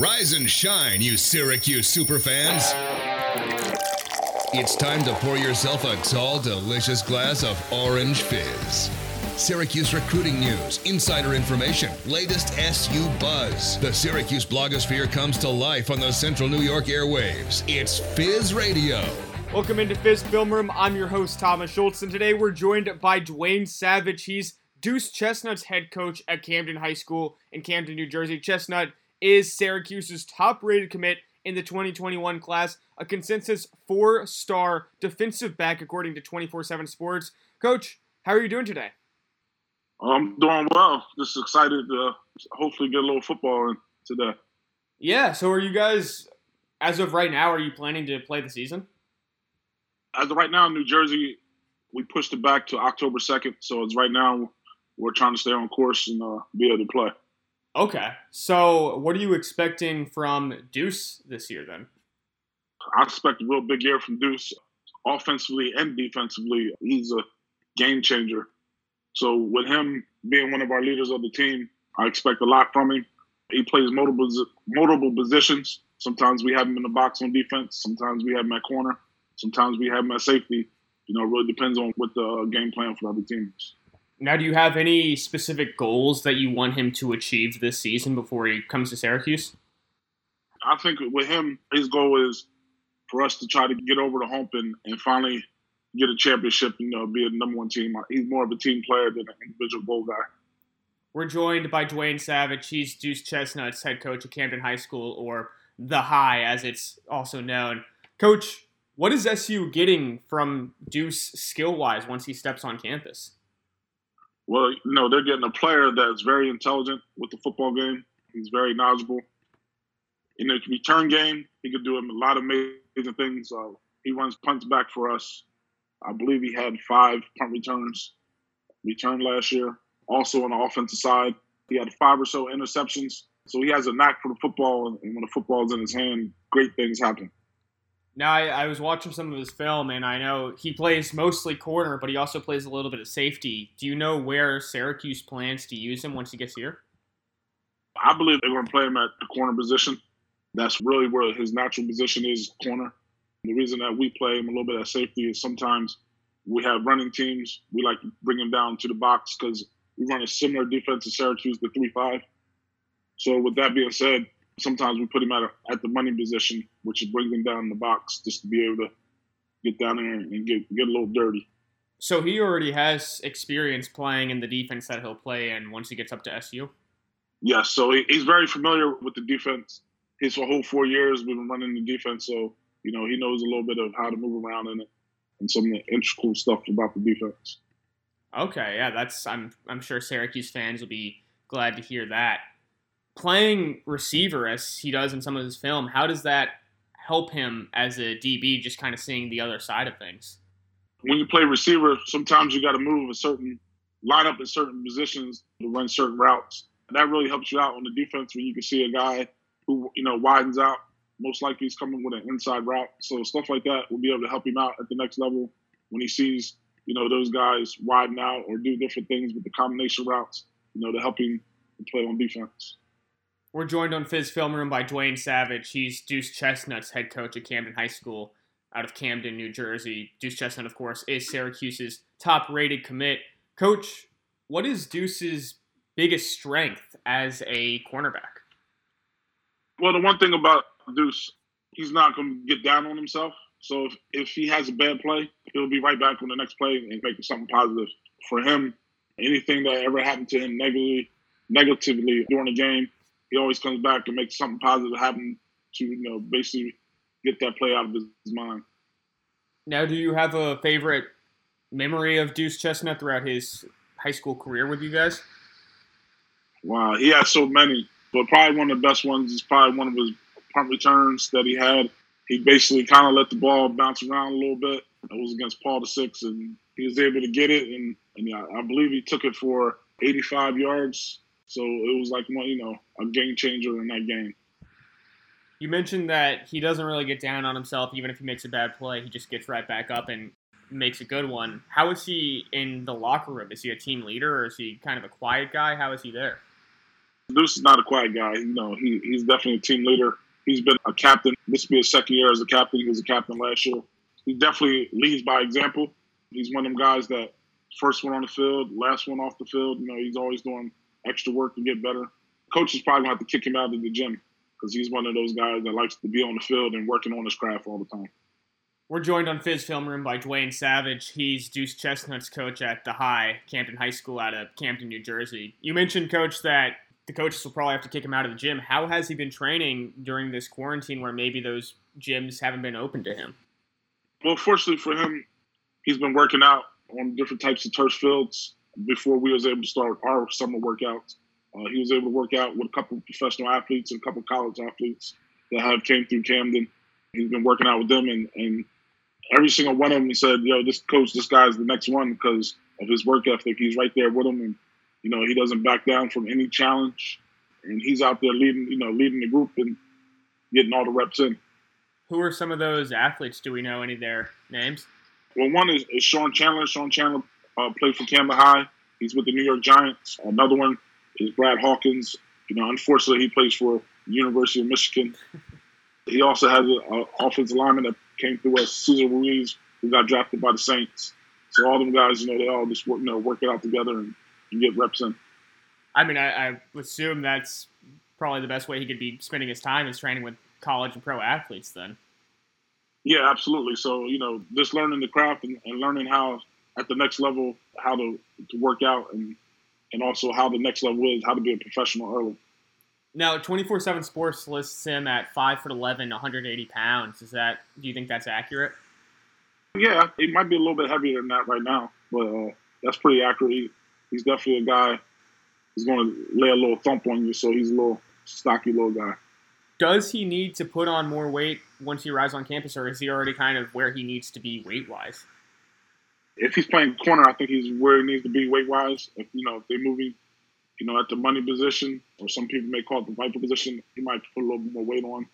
Rise and shine, you Syracuse superfans. It's time to pour yourself a tall, delicious glass of orange fizz. Syracuse recruiting news, insider information, latest SU buzz. The Syracuse blogosphere comes to life on the Central New York airwaves. It's Fizz Radio. Welcome into Fizz Film Room. I'm your host, Thomas Schultz, and today we're joined by Dwayne Savage. He's Deuce Chestnut's head coach at Camden High School in Camden, New Jersey. Chestnut is Syracuse's top rated commit in the 2021 class, a consensus four star defensive back according to 24 7 Sports. Coach, how are you doing today? I'm doing well. Just excited to hopefully get a little football in today. Yeah, so are you guys, as of right now, are you planning to play the season? As of right now New Jersey, we pushed it back to October 2nd. So it's right now we're trying to stay on course and uh, be able to play. Okay. So, what are you expecting from Deuce this year then? I expect a real big year from Deuce, offensively and defensively. He's a game changer. So, with him being one of our leaders of the team, I expect a lot from him. He plays multiple multiple positions. Sometimes we have him in the box on defense. Sometimes we have him at corner. Sometimes we have him at safety. You know, it really depends on what the game plan for the other teams. Now, do you have any specific goals that you want him to achieve this season before he comes to Syracuse? I think with him, his goal is for us to try to get over the hump and, and finally get a championship, you know, be a number one team. He's more of a team player than an individual goal guy. We're joined by Dwayne Savage. He's Deuce Chestnut's head coach at Camden High School, or the High, as it's also known. Coach, what is SU getting from Deuce skill wise once he steps on campus? Well, you know, they're getting a player that's very intelligent with the football game. He's very knowledgeable. In the return game, he could do a lot of amazing things. Uh, he runs punts back for us. I believe he had five punt returns returned last year. Also on the offensive side, he had five or so interceptions. So he has a knack for the football, and when the football is in his hand, great things happen. Now, I, I, was watching some of his film, and I know he plays mostly corner, but he also plays a little bit of safety. Do you know where Syracuse plans to use him once he gets here? I believe they're going to play him at the corner position. That's really where his natural position is, corner. The reason that we play him a little bit at safety is sometimes we have running teams. We like to bring him down to the box because we run a similar defense to Syracuse, the 3 5. So, with that being said, sometimes we put him at, a, at the money position, which is bring him down in the box just to be able to get down there and get get a little dirty. So he already has experience playing in the defense that he'll play in once he gets up to SU. Yes, so he, he's very familiar with the defense. His whole four years we've been running the defense, so you know he knows a little bit of how to move around in it and some of the integral stuff about the defense. Okay, yeah, that's I'm I'm sure Syracuse fans will be glad to hear that playing receiver as he does in some of his film, how does that help him as a DB, just kind of seeing the other side of things? When you play receiver, sometimes you got to move a certain lineup in certain positions to run certain routes. And that really helps you out on the defense when you can see a guy who, you know, widens out. Most likely he's coming with an inside route. So stuff like that will be able to help him out at the next level when he sees, you know, those guys widen out or do different things with the combination routes, you know, to help him play on defense. We're joined on Fizz Film Room by Dwayne Savage. He's Deuce Chestnut's head coach at Camden High School out of Camden, New Jersey. Deuce Chestnut, of course, is Syracuse's top rated commit. Coach, what is Deuce's biggest strength as a cornerback? Well, the one thing about Deuce, he's not going to get down on himself. So if, if he has a bad play, he'll be right back on the next play and make something positive. For him, anything that ever happened to him negatively, negatively during the game, he always comes back and makes something positive happen to you know basically get that play out of his, his mind. Now, do you have a favorite memory of Deuce Chestnut throughout his high school career with you guys? Wow, he has so many, but probably one of the best ones is probably one of his punt returns that he had. He basically kind of let the ball bounce around a little bit. It was against Paul the Six, and he was able to get it, and, and yeah, I believe he took it for 85 yards so it was like one, you know, a game changer in that game. You mentioned that he doesn't really get down on himself, even if he makes a bad play. He just gets right back up and makes a good one. How is he in the locker room? Is he a team leader, or is he kind of a quiet guy? How is he there? Deuce is not a quiet guy. You know, he, he's definitely a team leader. He's been a captain. This will be his second year as a captain. He was a captain last year. He definitely leads by example. He's one of them guys that first one on the field, last one off the field. You know, he's always doing extra work to get better. Coach is probably going to have to kick him out of the gym because he's one of those guys that likes to be on the field and working on his craft all the time. We're joined on Fizz Film Room by Dwayne Savage. He's Deuce Chestnut's coach at the High, Camden High School out of Camden, New Jersey. You mentioned, Coach, that the coaches will probably have to kick him out of the gym. How has he been training during this quarantine where maybe those gyms haven't been open to him? Well, fortunately for him, he's been working out on different types of turf fields before we was able to start our summer workouts. Uh, he was able to work out with a couple of professional athletes and a couple of college athletes that have came through Camden. He's been working out with them, and, and every single one of them, he said, "Yo, this coach, this guy's the next one because of his work ethic. He's right there with him, and you know he doesn't back down from any challenge, and he's out there leading, you know, leading the group and getting all the reps in." Who are some of those athletes? Do we know any of their names? Well, one is, is Sean Chandler. Sean Chandler uh, played for Camden High. He's with the New York Giants. Another one is Brad Hawkins. You know, unfortunately, he plays for University of Michigan. He also has an offensive lineman that came through us, Cesar Ruiz, who got drafted by the Saints. So all them guys, you know, they all just work, you know, work it out together and, and get reps in. I mean, I, I assume that's probably the best way he could be spending his time is training with college and pro athletes. Then. Yeah, absolutely. So you know, just learning the craft and, and learning how at the next level how to to work out and and also how the next level is how to be a professional early. Now, 24 7 Sports lists him at 5 foot 11, 180 pounds. Is that, do you think that's accurate? Yeah, he might be a little bit heavier than that right now, but uh, that's pretty accurate. He, he's definitely a guy who's going to lay a little thump on you, so he's a little stocky little guy. Does he need to put on more weight once he arrives on campus, or is he already kind of where he needs to be weight wise? If he's playing corner, I think he's where he needs to be weight wise. If you know, if they're moving you know, at the money position, or some people may call it the viper position, he might put a little bit more weight on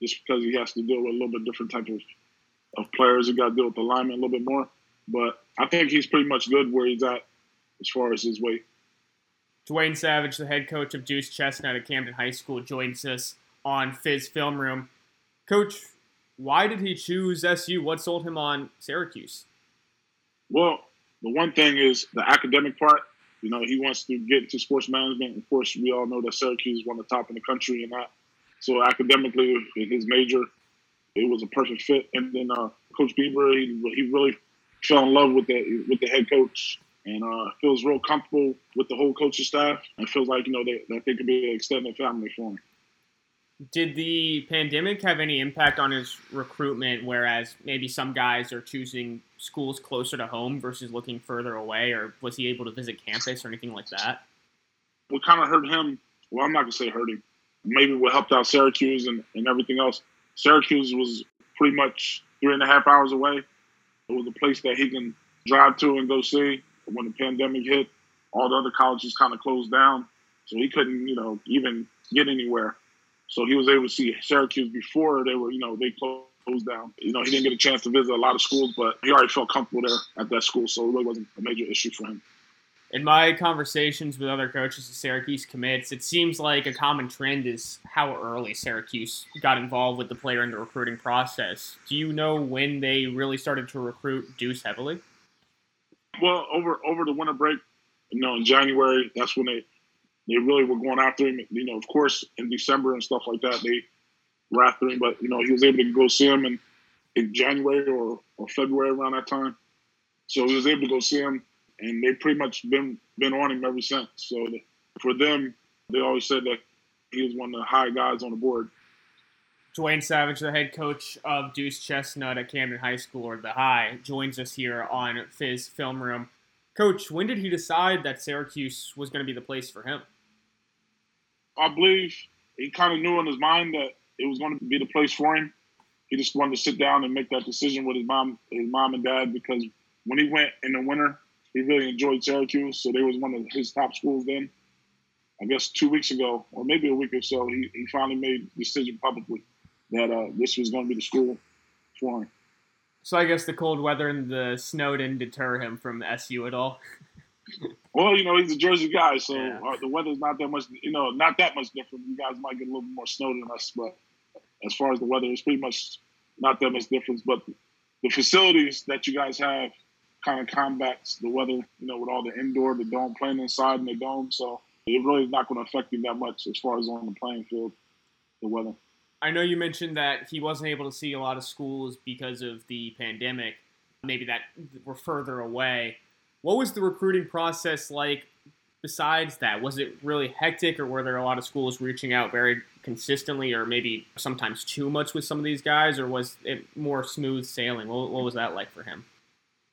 just because he has to deal with a little bit different type of, of players. He got to deal with the lineman a little bit more. But I think he's pretty much good where he's at as far as his weight. Dwayne Savage, the head coach of Deuce Chestnut at Camden High School, joins us on Fizz Film Room. Coach, why did he choose SU? What sold him on Syracuse? Well, the one thing is the academic part. You know, he wants to get into sports management. Of course, we all know that Syracuse is one of the top in the country and that. So academically, in his major, it was a perfect fit. And then uh, Coach Babers, he, he really fell in love with the with the head coach and uh, feels real comfortable with the whole coaching staff and feels like you know they, that they could be an extended family for him. Did the pandemic have any impact on his recruitment? Whereas maybe some guys are choosing schools closer to home versus looking further away, or was he able to visit campus or anything like that? What kind of hurt him? Well, I'm not gonna say hurt him. Maybe what helped out Syracuse and, and everything else. Syracuse was pretty much three and a half hours away. It was a place that he can drive to and go see. When the pandemic hit, all the other colleges kind of closed down, so he couldn't, you know, even get anywhere. So he was able to see Syracuse before they were, you know, they closed down. You know, he didn't get a chance to visit a lot of schools, but he already felt comfortable there at that school, so it really wasn't a major issue for him. In my conversations with other coaches of Syracuse commits, it seems like a common trend is how early Syracuse got involved with the player in the recruiting process. Do you know when they really started to recruit Deuce heavily? Well, over over the winter break, you know, in January, that's when they they really were going after him. You know, of course, in December and stuff like that, they him. But you know, he was able to go see him in, in January or, or February around that time. So he was able to go see him, and they pretty much been been on him ever since. So the, for them, they always said that he was one of the high guys on the board. Dwayne Savage, the head coach of Deuce Chestnut at Camden High School, or the High, joins us here on Fizz Film Room. Coach, when did he decide that Syracuse was going to be the place for him? I believe he kind of knew in his mind that it was going to be the place for him. He just wanted to sit down and make that decision with his mom, his mom and dad, because when he went in the winter, he really enjoyed Syracuse. So they was one of his top schools then. I guess two weeks ago, or maybe a week or so, he, he finally made the decision publicly that uh, this was going to be the school for him. So I guess the cold weather and the snow didn't deter him from SU at all. Well, you know, he's a Jersey guy, so Yeah. uh, the weather's not that much, you know, not that much different. You guys might get a little bit more snow than us, but as far as the weather, it's pretty much not that much difference. But the facilities that you guys have kind of combats the weather, you know, with all the indoor, the dome playing inside in the dome. So it really is not going to affect you that much as far as on the playing field, the weather. I know you mentioned that he wasn't able to see a lot of schools because of the pandemic, maybe that were further away. What was the recruiting process like besides that? Was it really hectic, or were there a lot of schools reaching out very consistently, or maybe sometimes too much with some of these guys, or was it more smooth sailing? What, what was that like for him?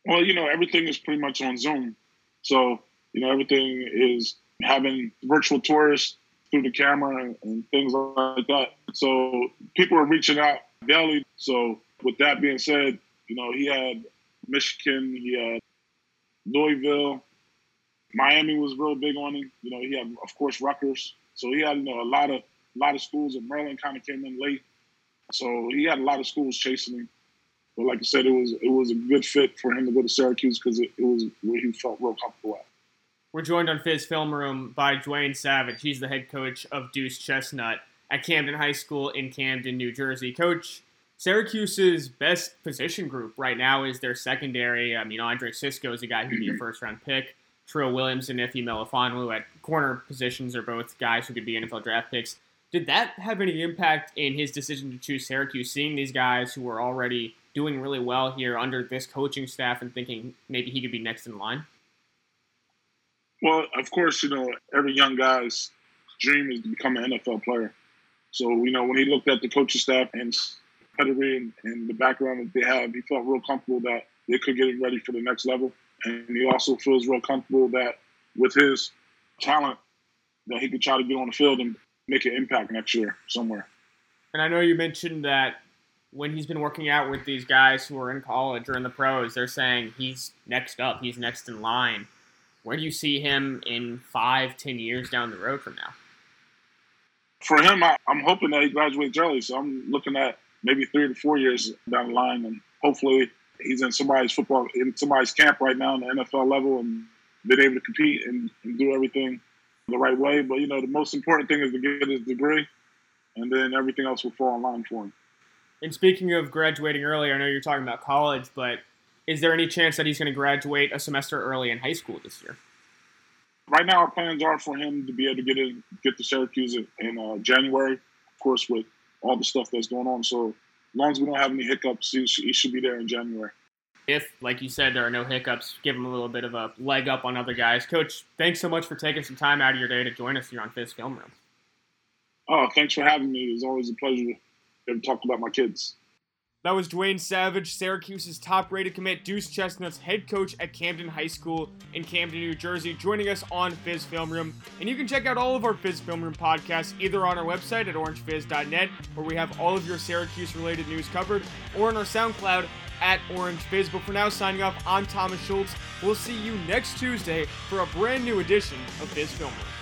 Well, you know, everything is pretty much on Zoom. So, you know, everything is having virtual tours through the camera and, and things like that. So people are reaching out daily. So with that being said, you know, he had Michigan, he had Louisville, Miami was real big on him. You know, he had of course Rutgers. So he had, you know, a lot of a lot of schools and Maryland kind of came in late. So he had a lot of schools chasing him. But like I said, it was it was a good fit for him to go to Syracuse because it, it was where he felt real comfortable at. We're joined on Fizz Film Room by Dwayne Savage. He's the head coach of Deuce Chestnut at Camden High School in Camden, New Jersey. Coach, Syracuse's best position group right now is their secondary. I mean, Andre Cisco is a guy who'd be a first round pick. Trill Williams and Ife Melifonwu at corner positions are both guys who could be NFL draft picks. Did that have any impact in his decision to choose Syracuse, seeing these guys who were already doing really well here under this coaching staff and thinking maybe he could be next in line? Well, of course, you know every young guy's dream is to become an NFL player. So you know when he looked at the coaching staff and pedigree and, and the background that they have, he felt real comfortable that they could get him ready for the next level. And he also feels real comfortable that with his talent, that he could try to get on the field and make an impact next year somewhere. And I know you mentioned that when he's been working out with these guys who are in college or in the pros, they're saying he's next up, he's next in line. Where do you see him in five, ten years down the road from now? For him, I, I'm hoping that he graduates early. So I'm looking at maybe three to four years down the line, and hopefully he's in somebody's football in somebody's camp right now in the NFL level and been able to compete and, and do everything the right way. But you know, the most important thing is to get his degree, and then everything else will fall in line for him. And speaking of graduating early, I know you're talking about college, but is there any chance that he's going to graduate a semester early in high school this year? Right now, our plans are for him to be able to get in, get to Syracuse in, in uh, January. Of course, with all the stuff that's going on. So, as long as we don't have any hiccups, he, he should be there in January. If, like you said, there are no hiccups, give him a little bit of a leg up on other guys. Coach, thanks so much for taking some time out of your day to join us here on Fizz Film Room. Oh, thanks for having me. It's always a pleasure to talk about my kids. That was Dwayne Savage, Syracuse's top rated commit, Deuce Chestnut's head coach at Camden High School in Camden, New Jersey, joining us on Fizz Film Room. And you can check out all of our Fizz Film Room podcasts either on our website at orangefizz.net, where we have all of your Syracuse related news covered, or on our SoundCloud at Orange Fizz. But for now, signing off, I'm Thomas Schultz. We'll see you next Tuesday for a brand new edition of Fizz Film Room.